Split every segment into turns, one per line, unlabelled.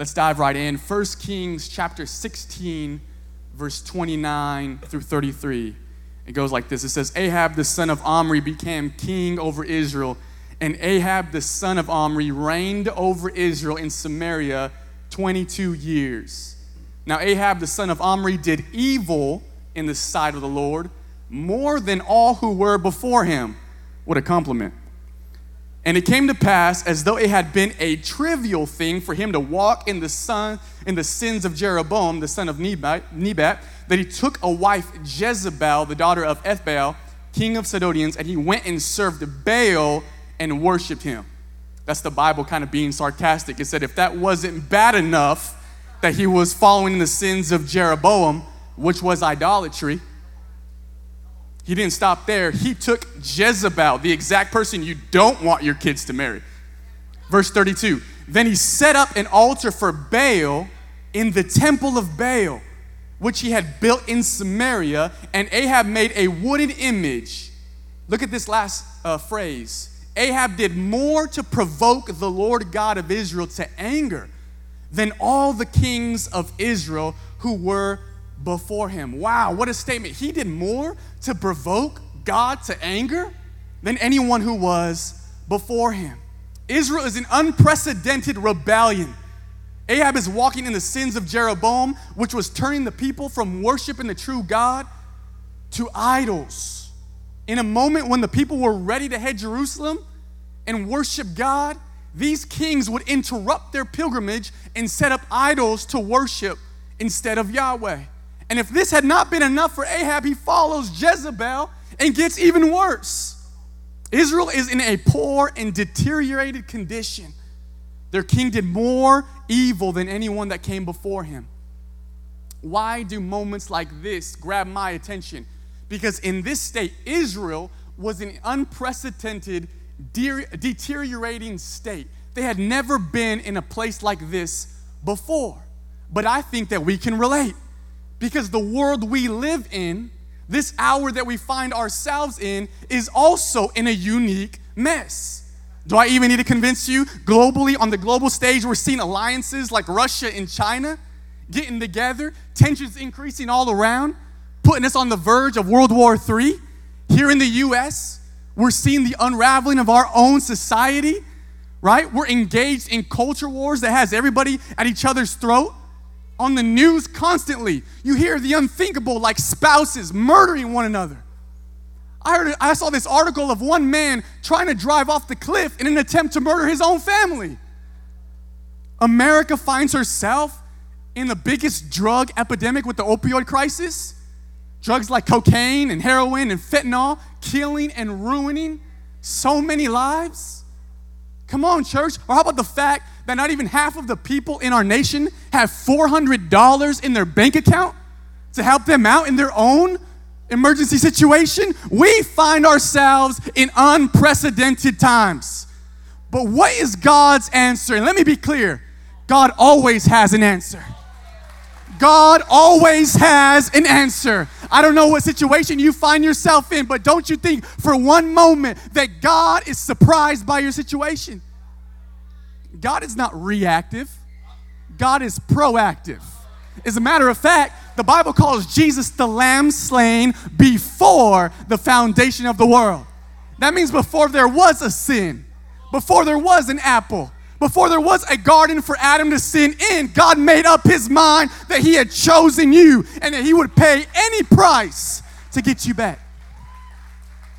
Let's dive right in. 1 Kings chapter 16, verse 29 through 33. It goes like this It says, Ahab the son of Omri became king over Israel, and Ahab the son of Omri reigned over Israel in Samaria 22 years. Now, Ahab the son of Omri did evil in the sight of the Lord more than all who were before him. What a compliment. And it came to pass, as though it had been a trivial thing for him to walk in the son in the sins of Jeroboam, the son of Nebat, that he took a wife, Jezebel, the daughter of Ethbaal, king of Sidonians, and he went and served Baal and worshiped him. That's the Bible kind of being sarcastic. It said if that wasn't bad enough that he was following the sins of Jeroboam, which was idolatry, he didn't stop there. He took Jezebel, the exact person you don't want your kids to marry. Verse 32 Then he set up an altar for Baal in the temple of Baal, which he had built in Samaria, and Ahab made a wooden image. Look at this last uh, phrase. Ahab did more to provoke the Lord God of Israel to anger than all the kings of Israel who were before him. Wow, what a statement. He did more to provoke God to anger than anyone who was before him. Israel is an unprecedented rebellion. Ahab is walking in the sins of Jeroboam, which was turning the people from worshiping the true God to idols. In a moment when the people were ready to head Jerusalem and worship God, these kings would interrupt their pilgrimage and set up idols to worship instead of Yahweh. And if this had not been enough for Ahab, he follows Jezebel and gets even worse. Israel is in a poor and deteriorated condition. Their king did more evil than anyone that came before him. Why do moments like this grab my attention? Because in this state, Israel was in an unprecedented, deteriorating state. They had never been in a place like this before. But I think that we can relate. Because the world we live in, this hour that we find ourselves in, is also in a unique mess. Do I even need to convince you? Globally, on the global stage, we're seeing alliances like Russia and China getting together, tensions increasing all around, putting us on the verge of World War III. Here in the US, we're seeing the unraveling of our own society, right? We're engaged in culture wars that has everybody at each other's throat on the news constantly. You hear the unthinkable, like spouses murdering one another. I heard, I saw this article of one man trying to drive off the cliff in an attempt to murder his own family. America finds herself in the biggest drug epidemic with the opioid crisis. Drugs like cocaine and heroin and fentanyl killing and ruining so many lives. Come on, church. Or how about the fact that not even half of the people in our nation have $400 in their bank account to help them out in their own emergency situation, we find ourselves in unprecedented times. But what is God's answer? And let me be clear God always has an answer. God always has an answer. I don't know what situation you find yourself in, but don't you think for one moment that God is surprised by your situation? God is not reactive, God is proactive. As a matter of fact, the Bible calls Jesus the lamb slain before the foundation of the world. That means before there was a sin, before there was an apple, before there was a garden for Adam to sin in, God made up his mind that he had chosen you and that he would pay any price to get you back.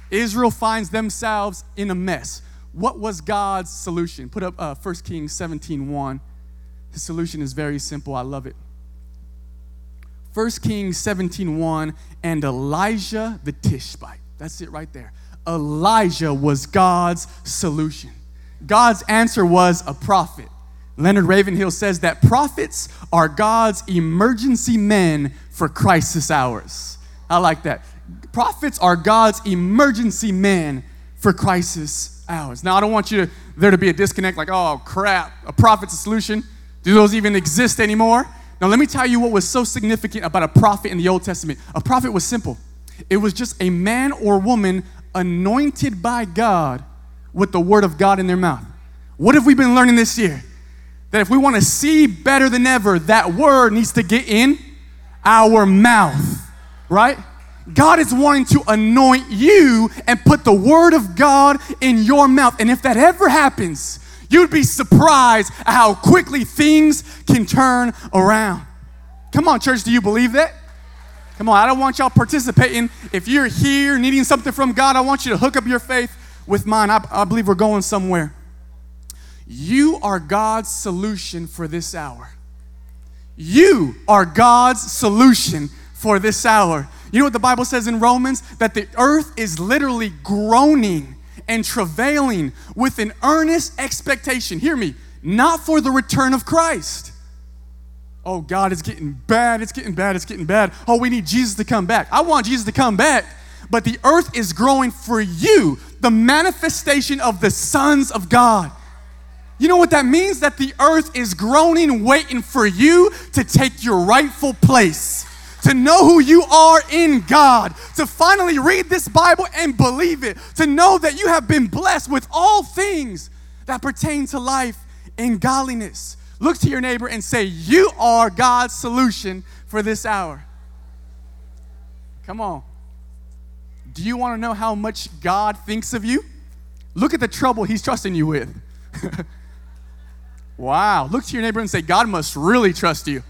Israel finds themselves in a mess. What was God's solution? Put up uh, 1 Kings 17 1. His solution is very simple. I love it. 1 Kings 17 1 and Elijah the Tishbite. That's it right there. Elijah was God's solution. God's answer was a prophet. Leonard Ravenhill says that prophets are God's emergency men for crisis hours. I like that. Prophets are God's emergency men for crisis hours. Now, I don't want you to, there to be a disconnect like, oh crap, a prophet's a solution. Do those even exist anymore? Now, let me tell you what was so significant about a prophet in the Old Testament. A prophet was simple, it was just a man or woman anointed by God with the word of God in their mouth. What have we been learning this year? that if we want to see better than ever, that word needs to get in our mouth, right? God is wanting to anoint you and put the word of God in your mouth. And if that ever happens, you'd be surprised at how quickly things can turn around. Come on, church, do you believe that? Come on, I don't want y'all participating. If you're here needing something from God, I want you to hook up your faith with mine. I, I believe we're going somewhere. You are God's solution for this hour. You are God's solution for this hour. You know what the Bible says in Romans? That the earth is literally groaning and travailing with an earnest expectation. Hear me, not for the return of Christ. Oh, God, it's getting bad, it's getting bad, it's getting bad. Oh, we need Jesus to come back. I want Jesus to come back, but the earth is growing for you, the manifestation of the sons of God. You know what that means? That the earth is groaning, waiting for you to take your rightful place, to know who you are in God, to finally read this Bible and believe it, to know that you have been blessed with all things that pertain to life and godliness. Look to your neighbor and say, You are God's solution for this hour. Come on. Do you want to know how much God thinks of you? Look at the trouble He's trusting you with. Wow. Look to your neighbor and say, God must really trust you.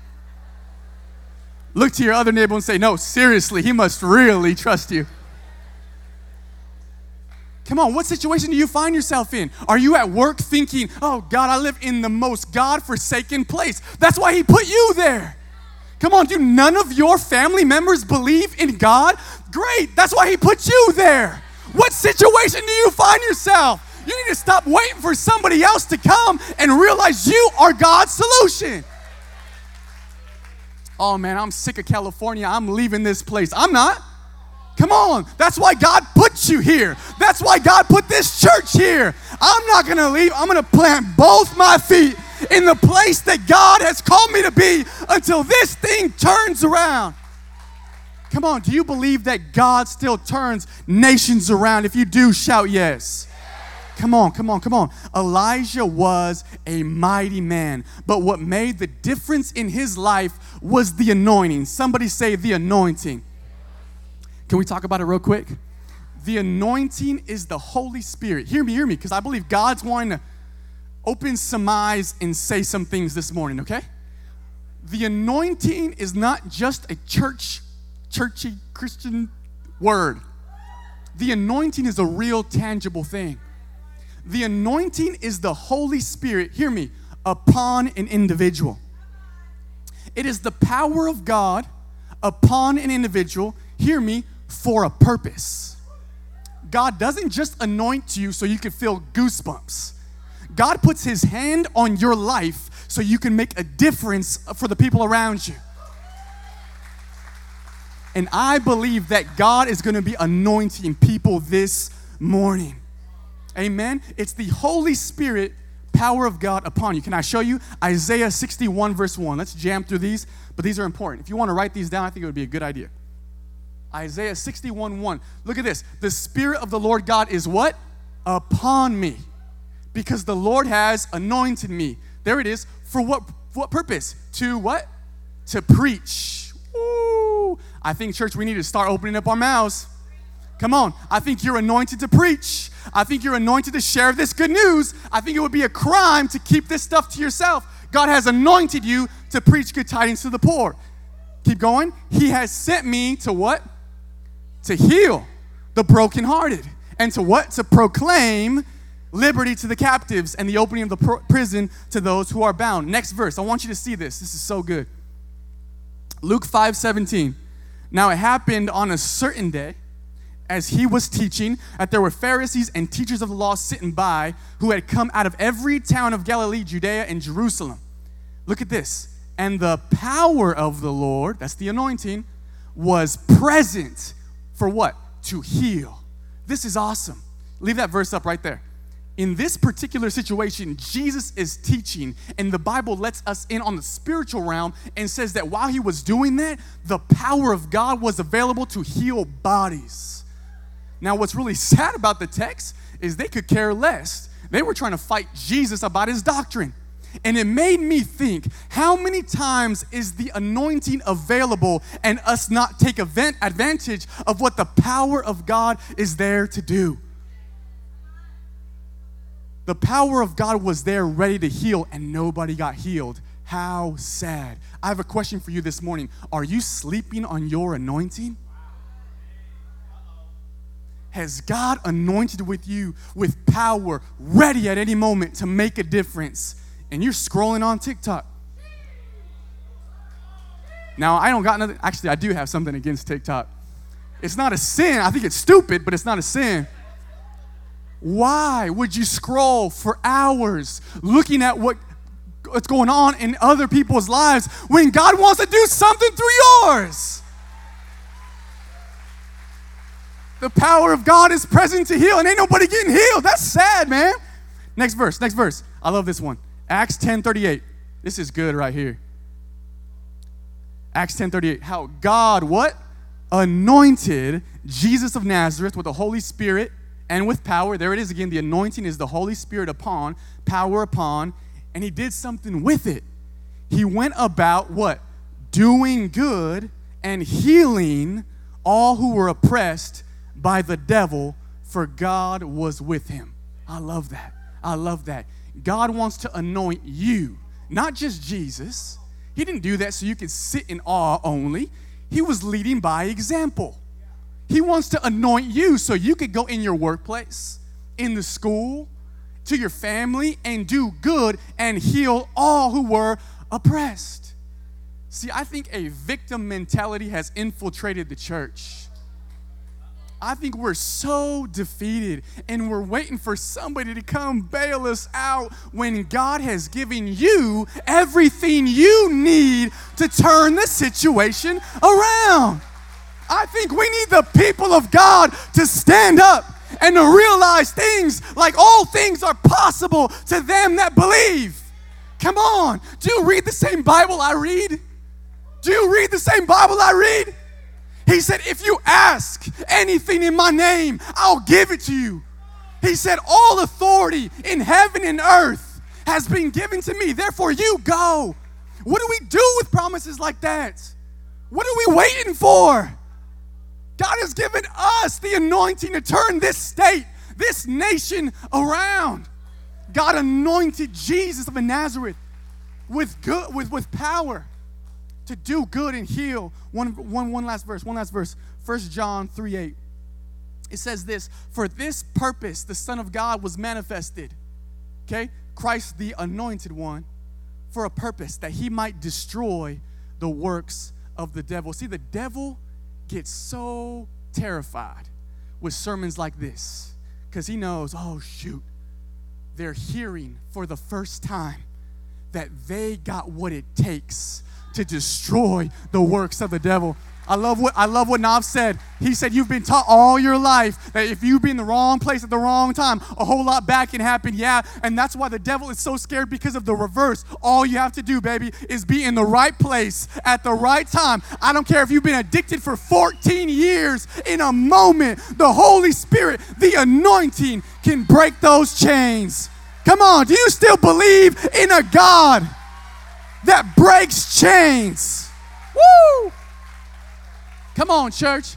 Look to your other neighbor and say, No, seriously, he must really trust you. Come on, what situation do you find yourself in? Are you at work thinking, Oh, God, I live in the most God forsaken place? That's why he put you there. Come on, do none of your family members believe in God? Great, that's why he put you there. What situation do you find yourself? You need to stop waiting for somebody else to come and realize you are God's solution. Oh man, I'm sick of California. I'm leaving this place. I'm not. Come on. That's why God put you here. That's why God put this church here. I'm not going to leave. I'm going to plant both my feet in the place that God has called me to be until this thing turns around. Come on, do you believe that God still turns nations around? If you do, shout yes. Come on, come on, come on. Elijah was a mighty man, but what made the difference in his life was the anointing. Somebody say the anointing. Can we talk about it real quick? The anointing is the Holy Spirit. Hear me, hear me, because I believe God's wanting to open some eyes and say some things this morning, okay? The anointing is not just a church, churchy Christian word. The anointing is a real tangible thing. The anointing is the Holy Spirit, hear me, upon an individual. It is the power of God upon an individual, hear me, for a purpose. God doesn't just anoint you so you can feel goosebumps. God puts his hand on your life so you can make a difference for the people around you. And I believe that God is going to be anointing people this morning. Amen. It's the Holy Spirit power of God upon you. Can I show you Isaiah 61 verse 1? Let's jam through these, but these are important. If you want to write these down, I think it would be a good idea. Isaiah 61 1. Look at this. The Spirit of the Lord God is what? Upon me. Because the Lord has anointed me. There it is. For what, what purpose? To what? To preach. Ooh. I think, church, we need to start opening up our mouths. Come on. I think you're anointed to preach. I think you're anointed to share this good news. I think it would be a crime to keep this stuff to yourself. God has anointed you to preach good tidings to the poor. Keep going. He has sent me to what? To heal the brokenhearted. And to what? To proclaim liberty to the captives and the opening of the pr- prison to those who are bound. Next verse. I want you to see this. This is so good. Luke 5 17. Now it happened on a certain day as he was teaching that there were Pharisees and teachers of the law sitting by who had come out of every town of Galilee, Judea, and Jerusalem. Look at this. And the power of the Lord, that's the anointing, was present for what? To heal. This is awesome. Leave that verse up right there. In this particular situation, Jesus is teaching, and the Bible lets us in on the spiritual realm and says that while he was doing that, the power of God was available to heal bodies. Now, what's really sad about the text is they could care less. They were trying to fight Jesus about his doctrine. And it made me think how many times is the anointing available and us not take event, advantage of what the power of God is there to do? The power of God was there ready to heal, and nobody got healed. How sad. I have a question for you this morning. Are you sleeping on your anointing? Has God anointed with you with power, ready at any moment to make a difference? And you're scrolling on TikTok. Now, I don't got nothing. Actually, I do have something against TikTok. It's not a sin. I think it's stupid, but it's not a sin. Why would you scroll for hours looking at what, what's going on in other people's lives when God wants to do something through yours? The power of God is present to heal, and ain't nobody getting healed. That's sad, man. Next verse, next verse. I love this one. Acts 10 38. This is good right here. Acts 10 38. How God, what? Anointed Jesus of Nazareth with the Holy Spirit and with power. There it is again. The anointing is the Holy Spirit upon, power upon, and he did something with it. He went about what? Doing good and healing all who were oppressed by the devil, for God was with him. I love that. I love that. God wants to anoint you, not just Jesus. He didn't do that so you could sit in awe only. He was leading by example. He wants to anoint you so you could go in your workplace, in the school, to your family, and do good and heal all who were oppressed. See, I think a victim mentality has infiltrated the church. I think we're so defeated and we're waiting for somebody to come bail us out when God has given you everything you need to turn the situation around. I think we need the people of God to stand up and to realize things like all things are possible to them that believe. Come on. Do you read the same Bible I read? Do you read the same Bible I read? He said, If you ask anything in my name, I'll give it to you. He said, All authority in heaven and earth has been given to me. Therefore, you go. What do we do with promises like that? What are we waiting for? God has given us the anointing to turn this state, this nation around. God anointed Jesus of Nazareth with good with, with power to do good and heal. One, one, one last verse, one last verse. 1 John 3 8. It says this For this purpose the Son of God was manifested. Okay? Christ, the anointed one, for a purpose that he might destroy the works of the devil. See, the devil gets so terrified with sermons like this because he knows, oh, shoot, they're hearing for the first time that they got what it takes to destroy the works of the devil. I love what I love what Nav said. He said you've been taught all your life that if you be in the wrong place at the wrong time, a whole lot bad can happen. Yeah, and that's why the devil is so scared because of the reverse. All you have to do, baby, is be in the right place at the right time. I don't care if you've been addicted for 14 years. In a moment, the Holy Spirit, the anointing can break those chains. Come on, do you still believe in a God that breaks chains? Woo! Come on, church.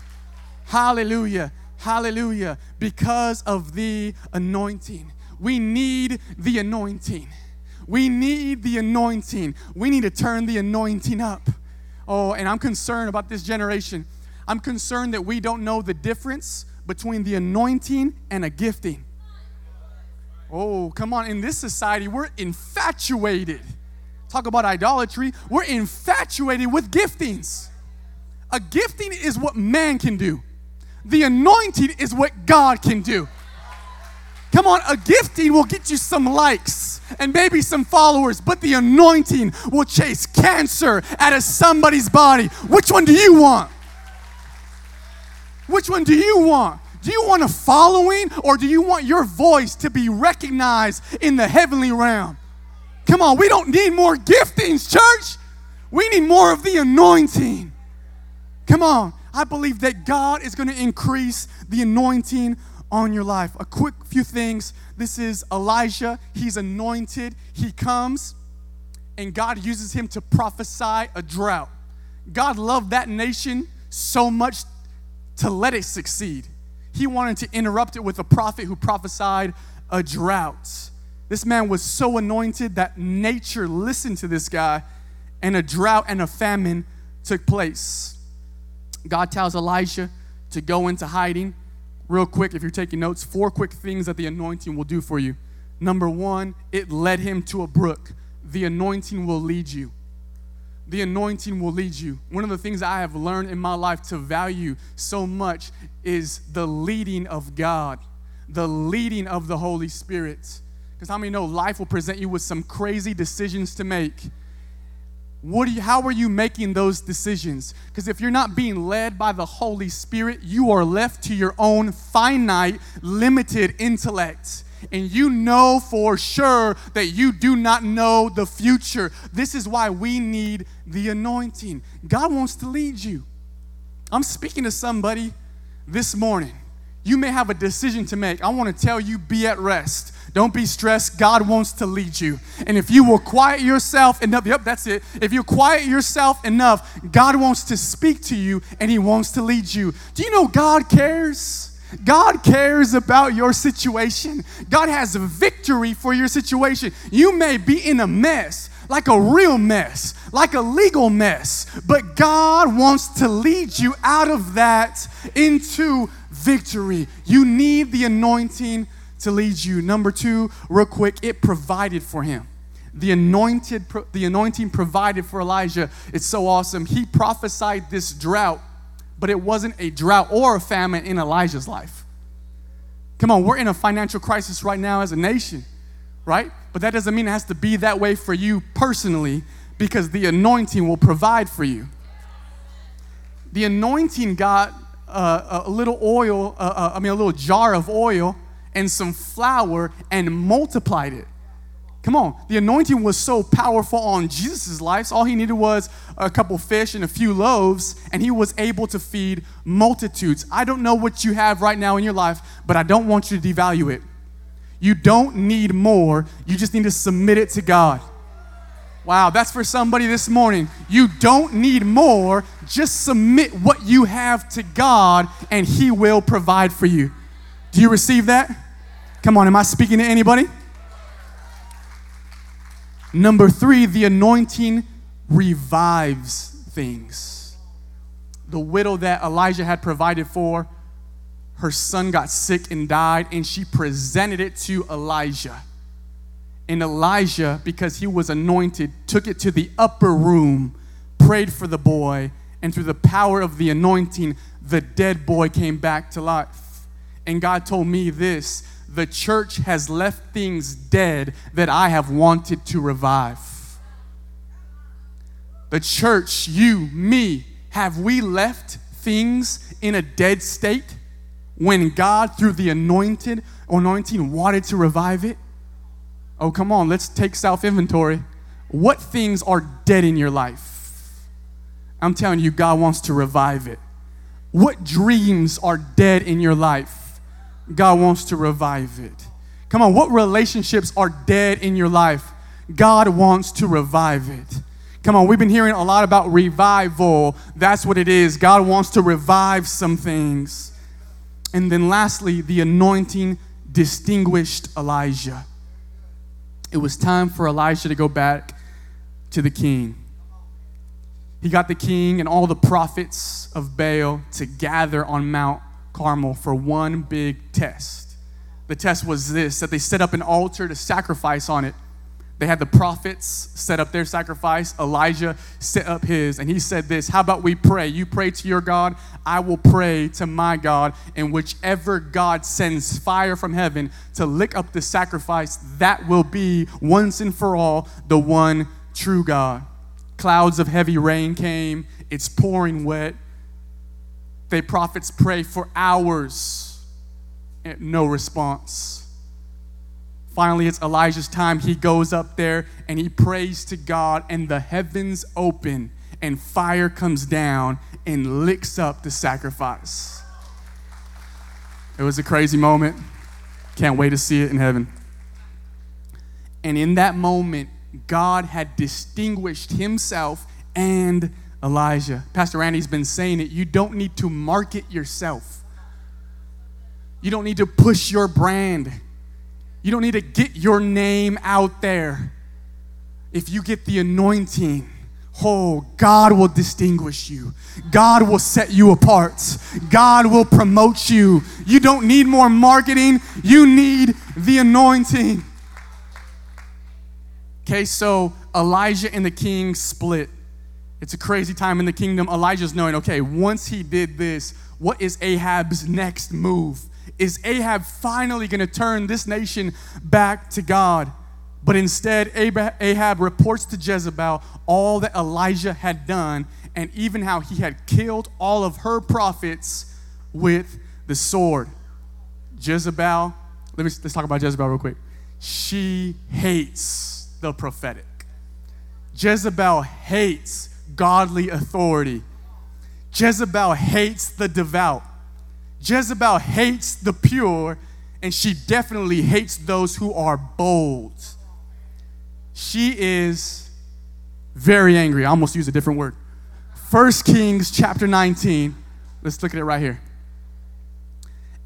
Hallelujah. Hallelujah. Because of the anointing. We need the anointing. We need the anointing. We need to turn the anointing up. Oh, and I'm concerned about this generation. I'm concerned that we don't know the difference between the anointing and a gifting. Oh, come on. In this society, we're infatuated. Talk about idolatry. We're infatuated with giftings. A gifting is what man can do, the anointing is what God can do. Come on, a gifting will get you some likes and maybe some followers, but the anointing will chase cancer out of somebody's body. Which one do you want? Which one do you want? Do you want a following or do you want your voice to be recognized in the heavenly realm? Come on, we don't need more giftings, church. We need more of the anointing. Come on. I believe that God is going to increase the anointing on your life. A quick few things. This is Elijah. He's anointed. He comes and God uses him to prophesy a drought. God loved that nation so much to let it succeed. He wanted to interrupt it with a prophet who prophesied a drought. This man was so anointed that nature listened to this guy, and a drought and a famine took place. God tells Elijah to go into hiding. Real quick, if you're taking notes, four quick things that the anointing will do for you. Number one, it led him to a brook. The anointing will lead you. The anointing will lead you. One of the things I have learned in my life to value so much is the leading of God, the leading of the Holy Spirit. Because how many know life will present you with some crazy decisions to make? What you, how are you making those decisions? Because if you're not being led by the Holy Spirit, you are left to your own finite, limited intellect. And you know for sure that you do not know the future. This is why we need the anointing. God wants to lead you. I'm speaking to somebody this morning. You may have a decision to make. I want to tell you be at rest. Don't be stressed. God wants to lead you. And if you will quiet yourself enough, yep, that's it. If you quiet yourself enough, God wants to speak to you and He wants to lead you. Do you know God cares? God cares about your situation. God has a victory for your situation. You may be in a mess, like a real mess, like a legal mess, but God wants to lead you out of that into victory. You need the anointing to lead you. Number two, real quick, it provided for him. The anointed, the anointing provided for Elijah. It's so awesome. He prophesied this drought, but it wasn't a drought or a famine in Elijah's life. Come on, we're in a financial crisis right now as a nation, right? But that doesn't mean it has to be that way for you personally because the anointing will provide for you. The anointing got uh, a little oil, uh, uh, I mean, a little jar of oil and some flour and multiplied it. Come on, the anointing was so powerful on Jesus' life. So All he needed was a couple fish and a few loaves, and he was able to feed multitudes. I don't know what you have right now in your life, but I don't want you to devalue it. You don't need more, you just need to submit it to God. Wow, that's for somebody this morning. You don't need more, just submit what you have to God, and He will provide for you. Do you receive that? Come on, am I speaking to anybody? Number three, the anointing revives things. The widow that Elijah had provided for, her son got sick and died, and she presented it to Elijah. And Elijah, because he was anointed, took it to the upper room, prayed for the boy, and through the power of the anointing, the dead boy came back to life. And God told me this the church has left things dead that I have wanted to revive. The church, you, me, have we left things in a dead state when God, through the anointed anointing, wanted to revive it? Oh, come on, let's take self inventory. What things are dead in your life? I'm telling you, God wants to revive it. What dreams are dead in your life? God wants to revive it. Come on, what relationships are dead in your life? God wants to revive it. Come on, we've been hearing a lot about revival. That's what it is. God wants to revive some things. And then lastly, the anointing distinguished Elijah. It was time for Elijah to go back to the king. He got the king and all the prophets of Baal to gather on Mount Carmel for one big test. The test was this that they set up an altar to sacrifice on it. They had the prophets set up their sacrifice. Elijah set up his, and he said this How about we pray? You pray to your God, I will pray to my God, and whichever God sends fire from heaven to lick up the sacrifice, that will be once and for all the one true God. Clouds of heavy rain came, it's pouring wet. They prophets pray for hours and no response. Finally, it's Elijah's time. He goes up there and he prays to God, and the heavens open, and fire comes down and licks up the sacrifice. It was a crazy moment. Can't wait to see it in heaven. And in that moment, God had distinguished himself and Elijah. Pastor Randy's been saying it. You don't need to market yourself, you don't need to push your brand, you don't need to get your name out there. If you get the anointing, Oh, God will distinguish you. God will set you apart. God will promote you. You don't need more marketing, you need the anointing. Okay, so Elijah and the king split. It's a crazy time in the kingdom. Elijah's knowing, okay, once he did this, what is Ahab's next move? Is Ahab finally going to turn this nation back to God? But instead, Ahab reports to Jezebel all that Elijah had done and even how he had killed all of her prophets with the sword. Jezebel, let me, let's talk about Jezebel real quick. She hates the prophetic. Jezebel hates godly authority. Jezebel hates the devout. Jezebel hates the pure, and she definitely hates those who are bold. She is very angry. I almost used a different word. First Kings chapter 19. Let's look at it right here.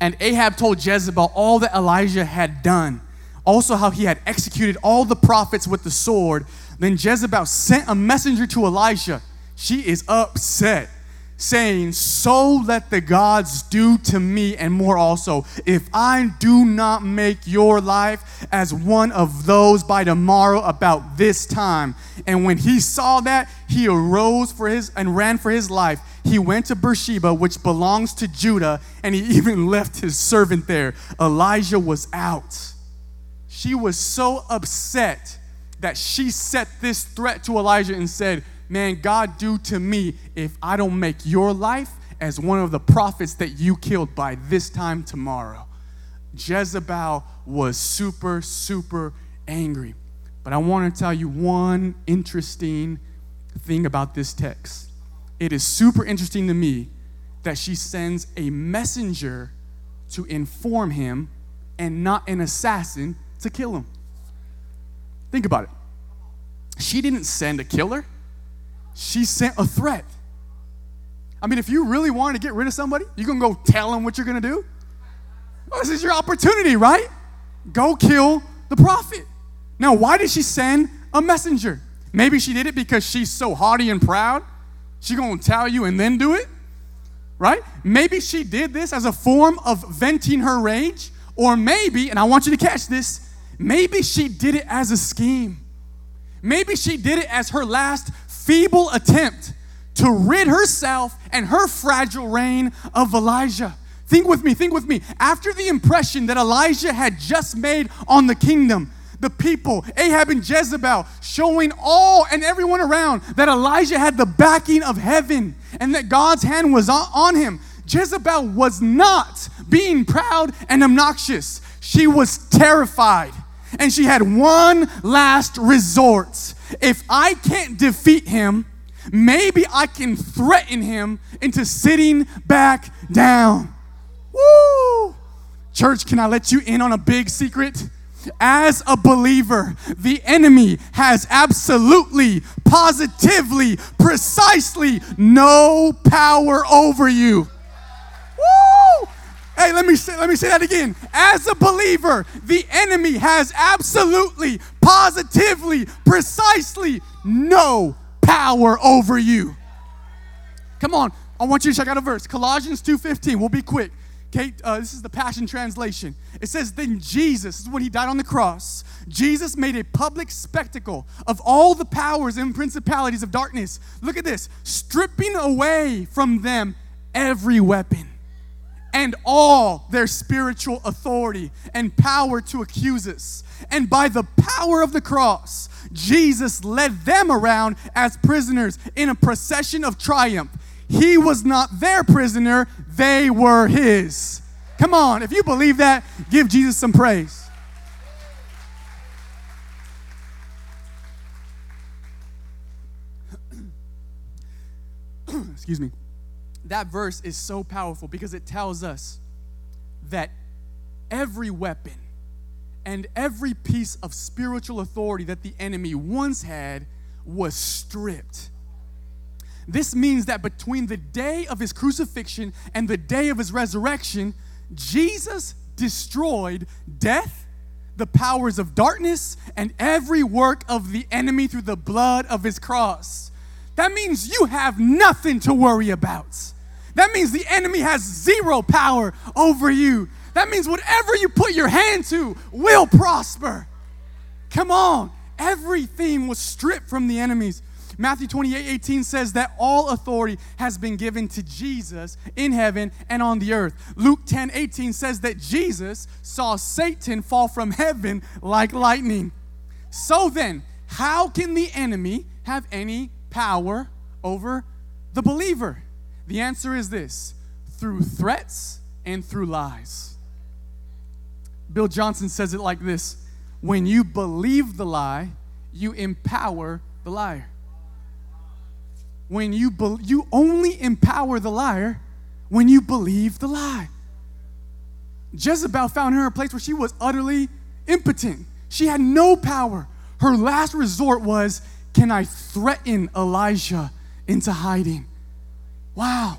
And Ahab told Jezebel all that Elijah had done, also how he had executed all the prophets with the sword. Then Jezebel sent a messenger to Elijah. She is upset saying, So let the gods do to me and more also, if I do not make your life as one of those by tomorrow about this time. And when he saw that, he arose for his and ran for his life. He went to Beersheba, which belongs to Judah, and he even left his servant there. Elijah was out. She was so upset that she set this threat to Elijah and said, man, God do to me if I don't make your life as one of the prophets that you killed by this time tomorrow? Jezebel was super, super angry. But I want to tell you one interesting thing about this text. It is super interesting to me that she sends a messenger to inform him and not an assassin to kill him. Think about it. She didn't send a killer she sent a threat. I mean, if you really want to get rid of somebody, you're going to go tell them what you're going to do? Well, this is your opportunity, right? Go kill the prophet. Now, why did she send a messenger? Maybe she did it because she's so haughty and proud. She going to tell you and then do it? Right? Maybe she did this as a form of venting her rage. Or maybe, and I want you to catch this, maybe she did it as a scheme. Maybe she did it as her last feeble attempt to rid herself and her fragile reign of Elijah. Think with me, think with me. After the impression that Elijah had just made on the kingdom, the people, Ahab and Jezebel, showing all and everyone around that Elijah had the backing of heaven and that God's hand was on him. Jezebel was not being proud and obnoxious. She was terrified. And she had one last resort if I can't defeat him, maybe I can threaten him into sitting back down. Woo! Church, can I let you in on a big secret? As a believer, the enemy has absolutely, positively, precisely no power over you. Hey, let me say, let me say that again. As a believer, the enemy has absolutely, positively, precisely no power over you. Come on, I want you to check out a verse. Colossians 2:15. We'll be quick. Okay, uh, this is the Passion Translation. It says, Then Jesus, is when he died on the cross, Jesus made a public spectacle of all the powers and principalities of darkness. Look at this, stripping away from them every weapon and all their spiritual authority and power to accuse us. And by the power of the cross, Jesus led them around as prisoners in a procession of triumph. He was not their prisoner, they were his. Come on, if you believe that, give Jesus some praise. Excuse me that verse is so powerful because it tells us that every weapon and every piece of spiritual authority that the enemy once had was stripped. This means that between the day of his crucifixion and the day of his resurrection, Jesus destroyed death, the powers of darkness, and every work of the enemy through the blood of his cross. That means you have nothing to worry about. That means the enemy has zero power over you. That means whatever you put your hand to will prosper. Come on. Everything was stripped from the enemies. Matthew 28 18 says that all authority has been given to Jesus in heaven and on the earth. Luke 10 18 says that Jesus saw Satan fall from heaven like lightning. So then, how can the enemy have any power over the believer? The answer is this through threats and through lies. Bill Johnson says it like this When you believe the lie, you empower the liar when you be, you only empower the liar when you believe the lie. Jezebel found her in a place where she was utterly impotent. She had no power. Her last resort was, can I threaten Elijah into hiding? Wow.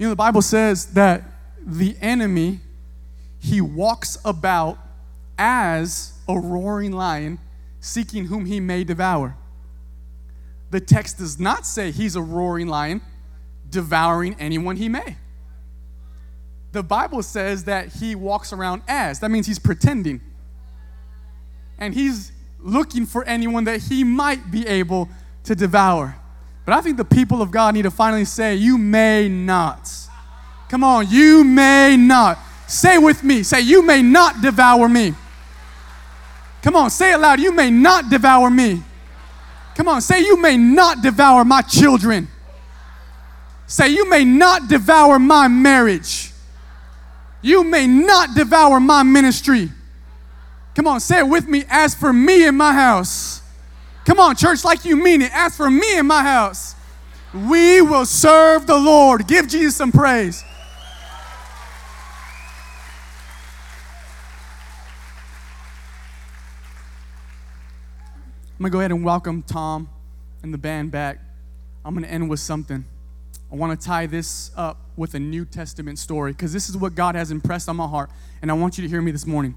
You know, the Bible says that the enemy, he walks about as a roaring lion, seeking whom he may devour. The text does not say he's a roaring lion devouring anyone he may. The Bible says that he walks around as. That means he's pretending. And he's looking for anyone that he might be able to devour. But I think the people of God need to finally say, You may not. Come on, you may not. Say with me, say, You may not devour me. Come on, say it loud. You may not devour me. Come on, say, You may not devour my children. Say, You may not devour my marriage. You may not devour my ministry. Come on, say it with me. As for me and my house. Come on, church, like you mean it. As for me and my house, we will serve the Lord. Give Jesus some praise. I'm going to go ahead and welcome Tom and the band back. I'm going to end with something. I want to tie this up with a New Testament story because this is what God has impressed on my heart, and I want you to hear me this morning.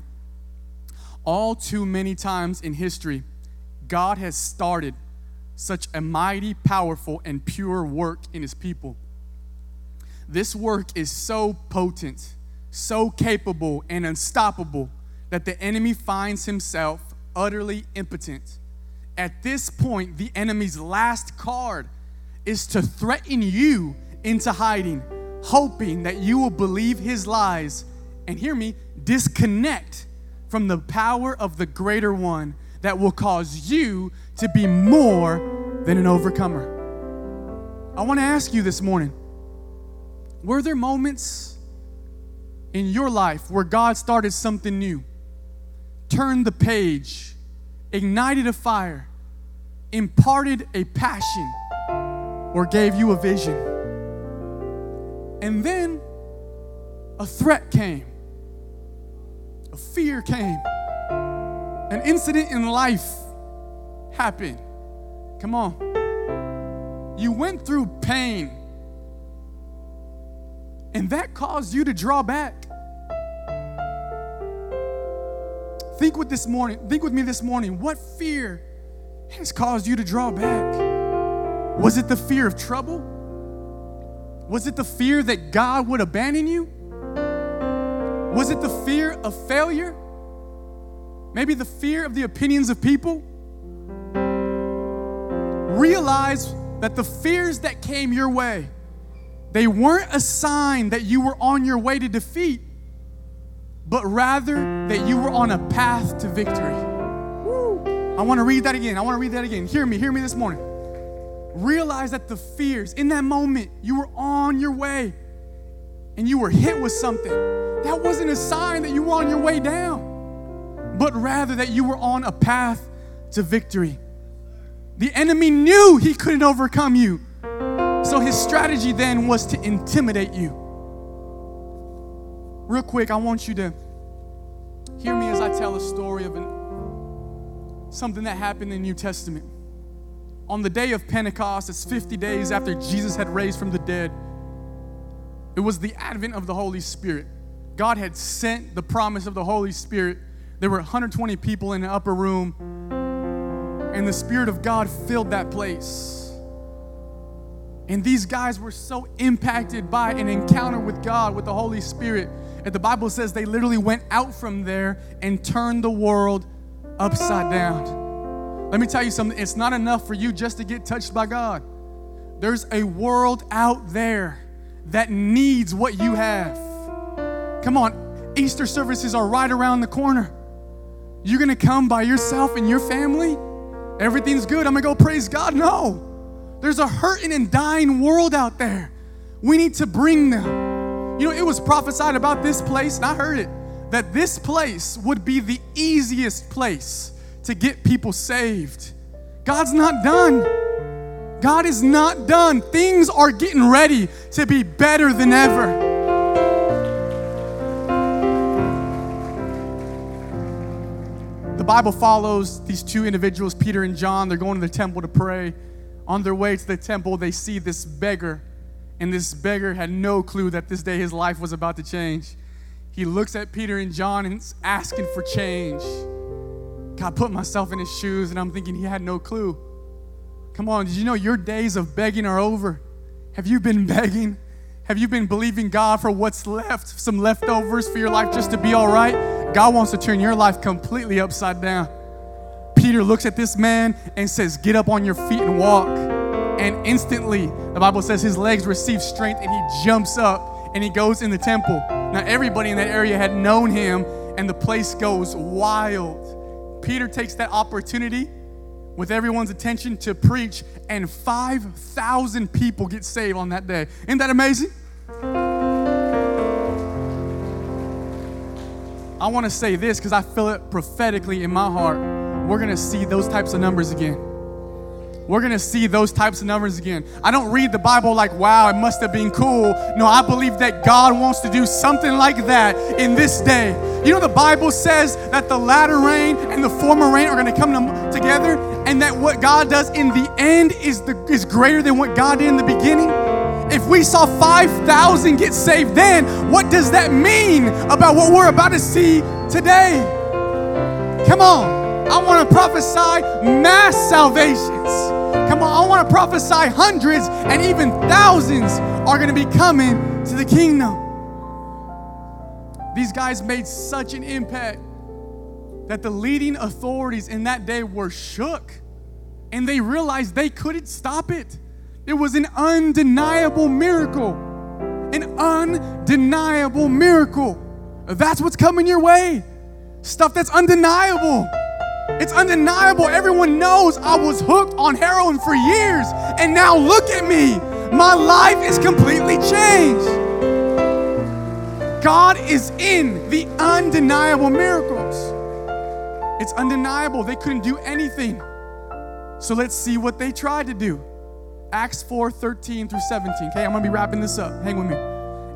All too many times in history, God has started such a mighty, powerful, and pure work in His people. This work is so potent, so capable, and unstoppable that the enemy finds himself utterly impotent at this point, the enemy's last card is to threaten you into hiding, hoping that you will believe his lies and hear me, disconnect from the power of the greater one that will cause you to be more than an overcomer. I want to ask you this morning were there moments in your life where God started something new, turned the page, ignited a fire, imparted a passion or gave you a vision. And then a threat came, a fear came, an incident in life happened. Come on. You went through pain, and that caused you to draw back. Think with this morning, think with me this morning. What fear has caused you to draw back? Was it the fear of trouble? Was it the fear that God would abandon you? Was it the fear of failure? Maybe the fear of the opinions of people? Realize that the fears that came your way, they weren't a sign that you were on your way to defeat, but rather that you were on a path to victory. I want to read that again. I want to read that again. Hear me, hear me this morning. Realize that the fears, in that moment, you were on your way and you were hit with something. That wasn't a sign that you were on your way down, but rather that you were on a path to victory. The enemy knew he couldn't overcome you. So his strategy then was to intimidate you. Real quick, I want you to Hear me as I tell a story of an, something that happened in the New Testament. On the day of Pentecost, it's 50 days after Jesus had raised from the dead. It was the advent of the Holy Spirit. God had sent the promise of the Holy Spirit. There were 120 people in the upper room, and the Spirit of God filled that place. And these guys were so impacted by an encounter with God, with the Holy Spirit, and the Bible says they literally went out from there and turned the world upside down. Let me tell you something it's not enough for you just to get touched by God. There's a world out there that needs what you have. Come on, Easter services are right around the corner. You're gonna come by yourself and your family? Everything's good. I'm gonna go praise God. No. There's a hurting and dying world out there. We need to bring them. You know, it was prophesied about this place, and I heard it, that this place would be the easiest place to get people saved. God's not done. God is not done. Things are getting ready to be better than ever. Bible follows these two individuals, Peter and John. They're going to the temple to pray. On their way to the temple, they see this beggar, and this beggar had no clue that this day his life was about to change. He looks at Peter and John and is asking for change. God, put myself in his shoes, and I'm thinking he had no clue. Come on, did you know your days of begging are over? Have you been begging? Have you been believing God for what's left, some leftovers for your life just to be all right? God wants to turn your life completely upside down. Peter looks at this man and says, Get up on your feet and walk. And instantly, the Bible says his legs receive strength and he jumps up and he goes in the temple. Now, everybody in that area had known him, and the place goes wild. Peter takes that opportunity with everyone's attention to preach, and 5,000 people get saved on that day. Isn't that amazing? I want to say this because I feel it prophetically in my heart. We're going to see those types of numbers again. We're going to see those types of numbers again. I don't read the Bible like, wow, it must have been cool. No, I believe that God wants to do something like that in this day. You know, the Bible says that the latter rain and the former rain are going to come together and that what God does in the end is, the, is greater than what God did in the beginning? If we saw 5,000 get saved then, what does that mean about what we're about to see today? Come on. I want to prophesy mass salvations. Come on, I want to prophesy hundreds and even thousands are going to be coming to the kingdom. These guys made such an impact that the leading authorities in that day were shook and they realized they couldn't stop it. It was an undeniable miracle. An undeniable miracle. That's what's coming your way. Stuff that's undeniable. It's undeniable. Everyone knows I was hooked on heroin for years, and now look at me. My life is completely changed. God is in the undeniable miracles. It's undeniable. They couldn't do anything. So let's see what they tried to do. Acts 4 13 through 17. Okay, I'm gonna be wrapping this up. Hang with me.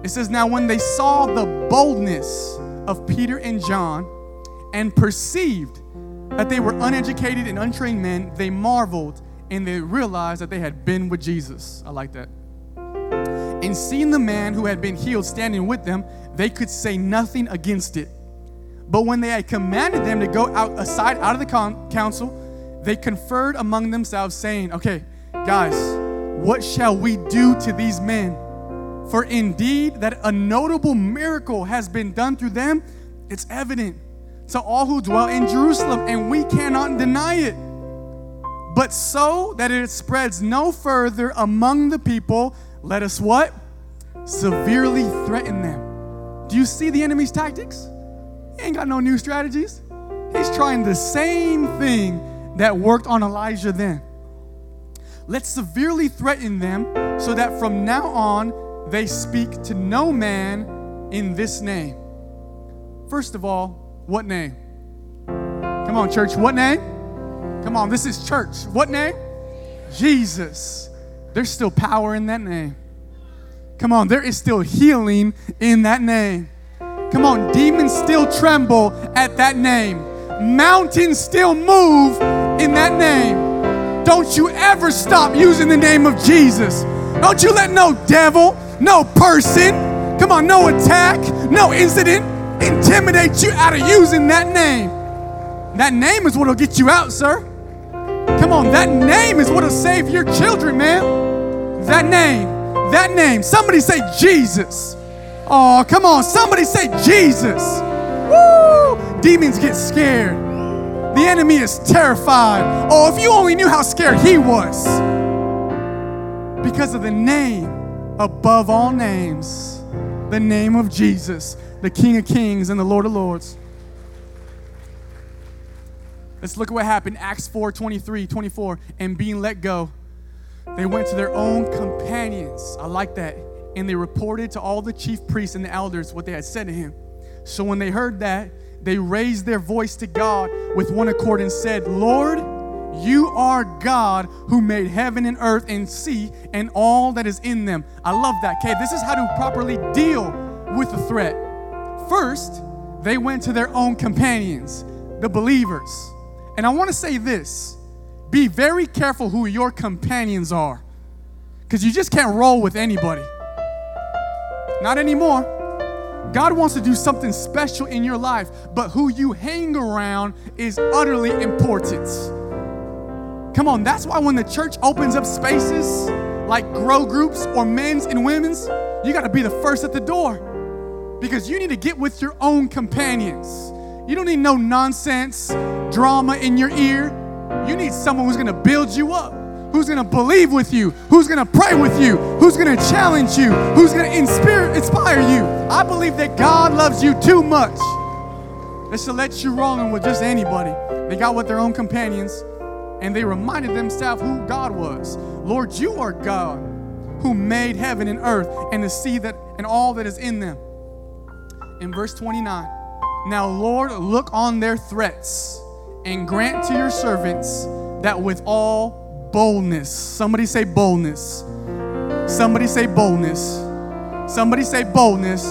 It says, Now when they saw the boldness of Peter and John and perceived that they were uneducated and untrained men, they marveled and they realized that they had been with Jesus. I like that. And seeing the man who had been healed standing with them, they could say nothing against it. But when they had commanded them to go out aside out of the con- council, they conferred among themselves, saying, Okay, guys, what shall we do to these men? For indeed, that a notable miracle has been done through them, it's evident to all who dwell in Jerusalem, and we cannot deny it. But so that it spreads no further among the people, let us what? Severely threaten them. Do you see the enemy's tactics? He ain't got no new strategies. He's trying the same thing that worked on Elijah then. Let's severely threaten them so that from now on they speak to no man in this name. First of all, what name? Come on, church, what name? Come on, this is church. What name? Jesus. There's still power in that name. Come on, there is still healing in that name. Come on, demons still tremble at that name. Mountains still move in that name. Don't you ever stop using the name of Jesus. Don't you let no devil, no person, come on, no attack, no incident intimidate you out of using that name. That name is what'll get you out, sir. Come on, that name is what'll save your children, man. That name, that name. Somebody say Jesus. Oh, come on, somebody say Jesus. Woo! Demons get scared. The enemy is terrified. Oh, if you only knew how scared he was. Because of the name above all names, the name of Jesus, the King of Kings and the Lord of Lords. Let's look at what happened. Acts 4 23, 24. And being let go, they went to their own companions. I like that. And they reported to all the chief priests and the elders what they had said to him. So when they heard that, they raised their voice to God with one accord and said, Lord, you are God who made heaven and earth and sea and all that is in them. I love that. Okay, this is how to properly deal with the threat. First, they went to their own companions, the believers. And I want to say this be very careful who your companions are, because you just can't roll with anybody. Not anymore. God wants to do something special in your life, but who you hang around is utterly important. Come on, that's why when the church opens up spaces like grow groups or men's and women's, you got to be the first at the door because you need to get with your own companions. You don't need no nonsense drama in your ear. You need someone who's going to build you up, who's going to believe with you, who's going to pray with you, who's going to challenge you, who's going to inspire, inspire you. I believe that God loves you too much just to let you rolling with just anybody. They got with their own companions and they reminded themselves who God was. Lord, you are God who made heaven and earth and the sea that and all that is in them. In verse 29, now Lord, look on their threats and grant to your servants that with all boldness, somebody say boldness, somebody say boldness, somebody say boldness,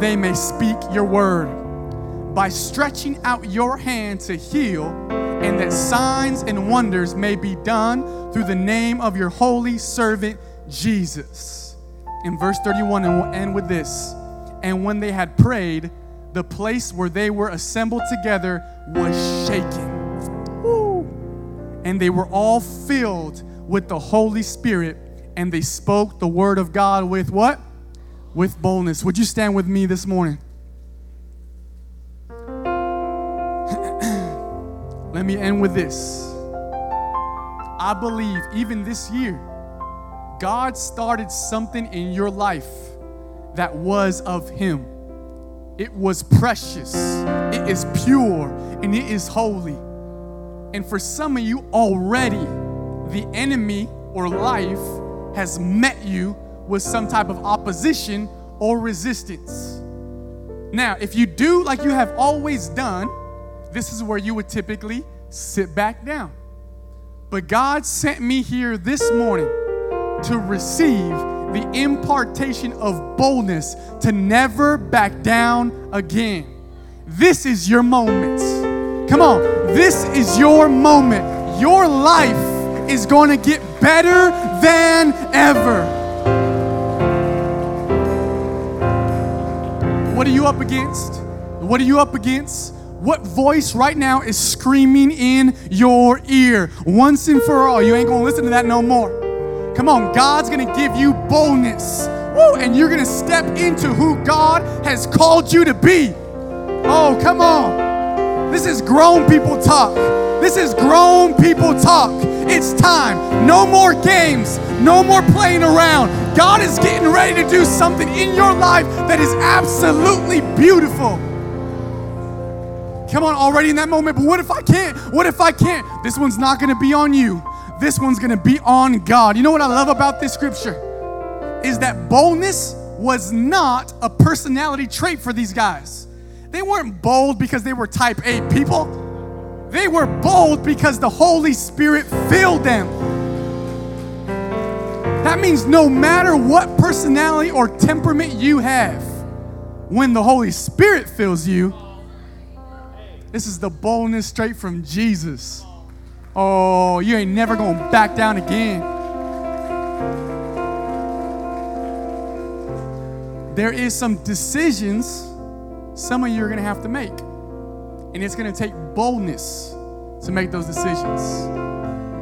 they may speak your word by stretching out your hand to heal and that signs and wonders may be done through the name of your holy servant Jesus. In verse 31, and we'll end with this. And when they had prayed, the place where they were assembled together was shaken. And they were all filled with the Holy Spirit, and they spoke the word of God with what? With boldness. Would you stand with me this morning? Let me end with this. I believe even this year, God started something in your life that was of Him. It was precious, it is pure, and it is holy. And for some of you already, the enemy or life has met you with some type of opposition or resistance. Now, if you do like you have always done, this is where you would typically sit back down. But God sent me here this morning to receive the impartation of boldness to never back down again. This is your moment. Come on, this is your moment. Your life is going to get better than ever. What are you up against? What are you up against? What voice right now is screaming in your ear? Once and for all, you ain't gonna listen to that no more. Come on, God's gonna give you boldness. Woo, and you're gonna step into who God has called you to be. Oh, come on. This is grown people talk. This is grown people talk. It's time. No more games. No more playing around. God is getting ready to do something in your life that is absolutely beautiful. Come on, already in that moment, but what if I can't? What if I can't? This one's not gonna be on you. This one's gonna be on God. You know what I love about this scripture? Is that boldness was not a personality trait for these guys. They weren't bold because they were type A people. They were bold because the Holy Spirit filled them. That means no matter what personality or temperament you have, when the Holy Spirit fills you, this is the boldness straight from Jesus. Oh, you ain't never going back down again. There is some decisions some of you are going to have to make. And it's going to take boldness to make those decisions.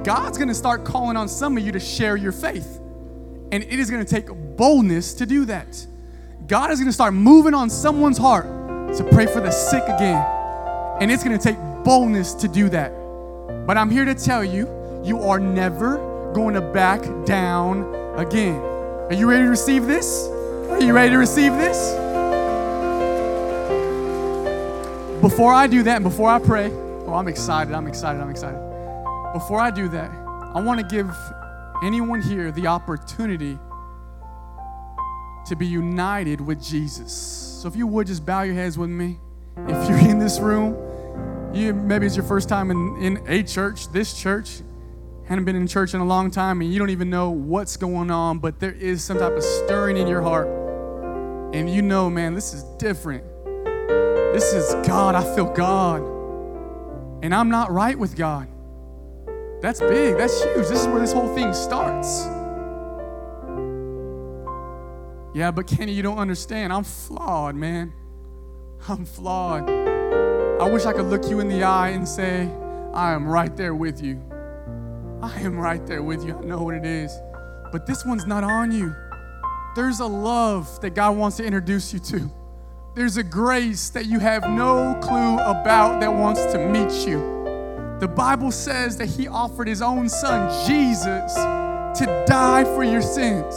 God's going to start calling on some of you to share your faith. And it is going to take boldness to do that. God is going to start moving on someone's heart to pray for the sick again. And it's going to take boldness to do that. But I'm here to tell you, you are never going to back down again. Are you ready to receive this? Are you ready to receive this? Before I do that, and before I pray, oh, I'm excited, I'm excited, I'm excited. Before I do that, I want to give anyone here the opportunity to be united with Jesus. So if you would just bow your heads with me. If you're in this room, you maybe it's your first time in, in a church, this church, hadn't been in church in a long time, and you don't even know what's going on, but there is some type of stirring in your heart. And you know, man, this is different. This is God. I feel God. And I'm not right with God. That's big. That's huge. This is where this whole thing starts. Yeah, but Kenny, you don't understand. I'm flawed, man. I'm flawed. I wish I could look you in the eye and say, I am right there with you. I am right there with you. I know what it is. But this one's not on you. There's a love that God wants to introduce you to. There's a grace that you have no clue about that wants to meet you. The Bible says that He offered His own Son, Jesus, to die for your sins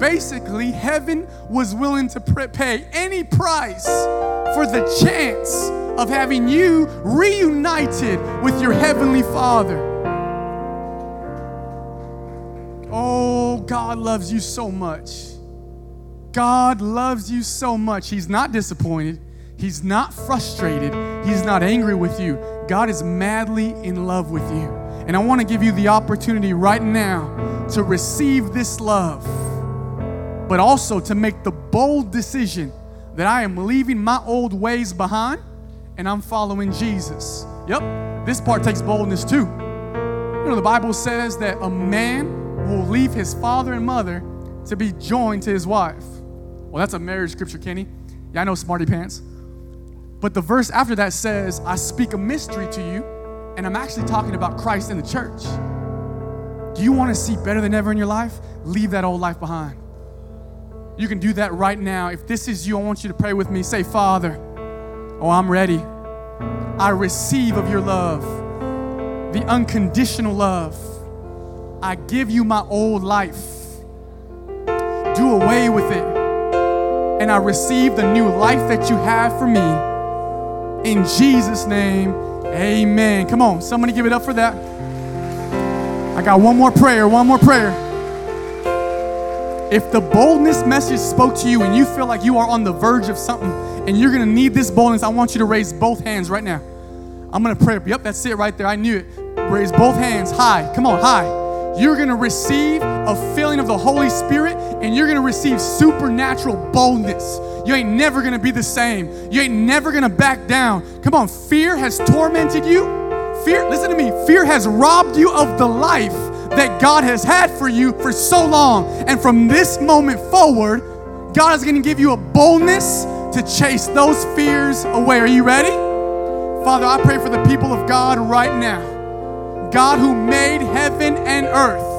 basically, heaven was willing to pay any price for the chance of having you reunited with your heavenly Father. Oh, God loves you so much. God loves you so much. He's not disappointed. He's not frustrated. He's not angry with you. God is madly in love with you. And I want to give you the opportunity right now to receive this love but also to make the bold decision that I am leaving my old ways behind and I'm following Jesus. Yep, this part takes boldness too. You know, the Bible says that a man will leave his father and mother to be joined to his wife. Well, that's a marriage scripture, Kenny. Yeah, I know, smarty pants. But the verse after that says, I speak a mystery to you, and I'm actually talking about Christ in the church. Do you want to see better than ever in your life? Leave that old life behind. You can do that right now. If this is you, I want you to pray with me. Say, Father, oh, I'm ready. I receive of your love, the unconditional love. I give you my old life. Do away with it. And I receive the new life that you have for me. In Jesus' name, amen. Come on, somebody give it up for that. I got one more prayer, one more prayer. If the boldness message spoke to you and you feel like you are on the verge of something and you're gonna need this boldness, I want you to raise both hands right now. I'm gonna pray. Yep, that's it right there. I knew it. Raise both hands high. Come on, high. You're gonna receive a feeling of the Holy Spirit and you're gonna receive supernatural boldness. You ain't never gonna be the same. You ain't never gonna back down. Come on, fear has tormented you. Fear, listen to me, fear has robbed you of the life that God has had for you for so long. And from this moment forward, God is going to give you a boldness to chase those fears away. Are you ready? Father, I pray for the people of God right now. God who made heaven and earth,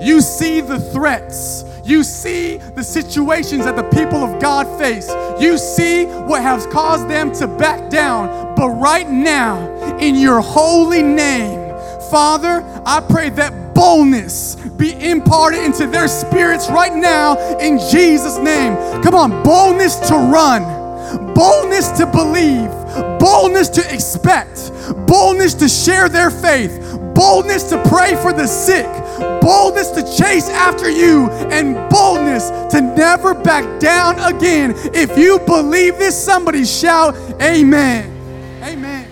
you see the threats. You see the situations that the people of God face. You see what has caused them to back down. But right now, in your holy name, Father, I pray that boldness be imparted into their spirits right now in Jesus' name. Come on, boldness to run, boldness to believe, boldness to expect, boldness to share their faith, boldness to pray for the sick, boldness to chase after you, and boldness to never back down again. If you believe this, somebody shout, Amen. Amen.